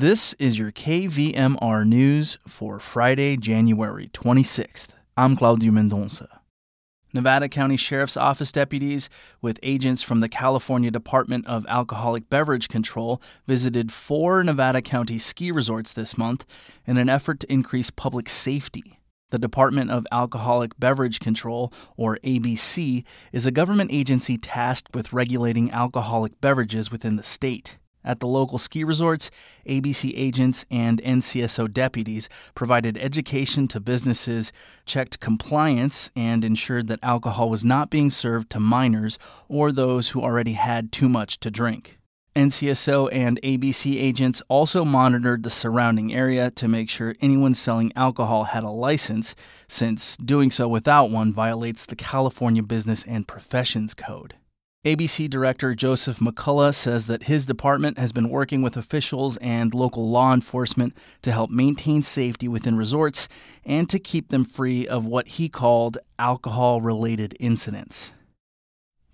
This is your KVMR news for Friday, January 26th. I'm Claudio Mendonça. Nevada County Sheriff's Office deputies, with agents from the California Department of Alcoholic Beverage Control, visited four Nevada County ski resorts this month in an effort to increase public safety. The Department of Alcoholic Beverage Control, or ABC, is a government agency tasked with regulating alcoholic beverages within the state. At the local ski resorts, ABC agents and NCSO deputies provided education to businesses, checked compliance, and ensured that alcohol was not being served to minors or those who already had too much to drink. NCSO and ABC agents also monitored the surrounding area to make sure anyone selling alcohol had a license, since doing so without one violates the California Business and Professions Code. ABC Director Joseph McCullough says that his department has been working with officials and local law enforcement to help maintain safety within resorts and to keep them free of what he called alcohol related incidents.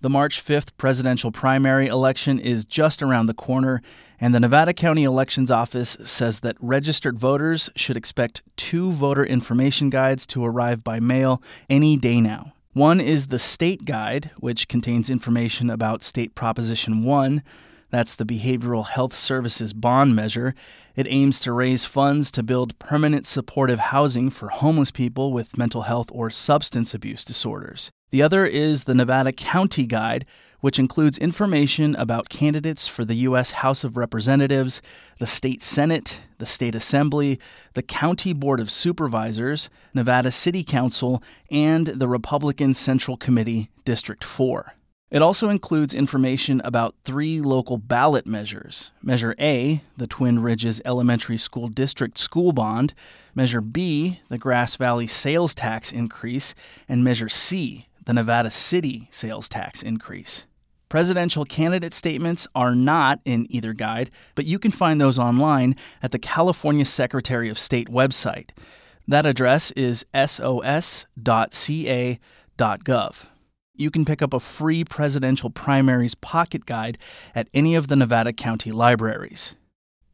The March 5th presidential primary election is just around the corner, and the Nevada County Elections Office says that registered voters should expect two voter information guides to arrive by mail any day now. One is the State Guide, which contains information about State Proposition 1. That's the Behavioral Health Services Bond Measure. It aims to raise funds to build permanent supportive housing for homeless people with mental health or substance abuse disorders. The other is the Nevada County Guide, which includes information about candidates for the U.S. House of Representatives, the State Senate, the State Assembly, the County Board of Supervisors, Nevada City Council, and the Republican Central Committee, District 4. It also includes information about three local ballot measures Measure A, the Twin Ridges Elementary School District School Bond, Measure B, the Grass Valley Sales Tax Increase, and Measure C, the Nevada City sales tax increase. Presidential candidate statements are not in either guide, but you can find those online at the California Secretary of State website. That address is sos.ca.gov. You can pick up a free presidential primaries pocket guide at any of the Nevada County libraries.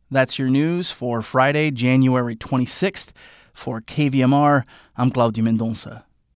That's your news for Friday, January 26th. For KVMR, I'm Claudio Mendonça.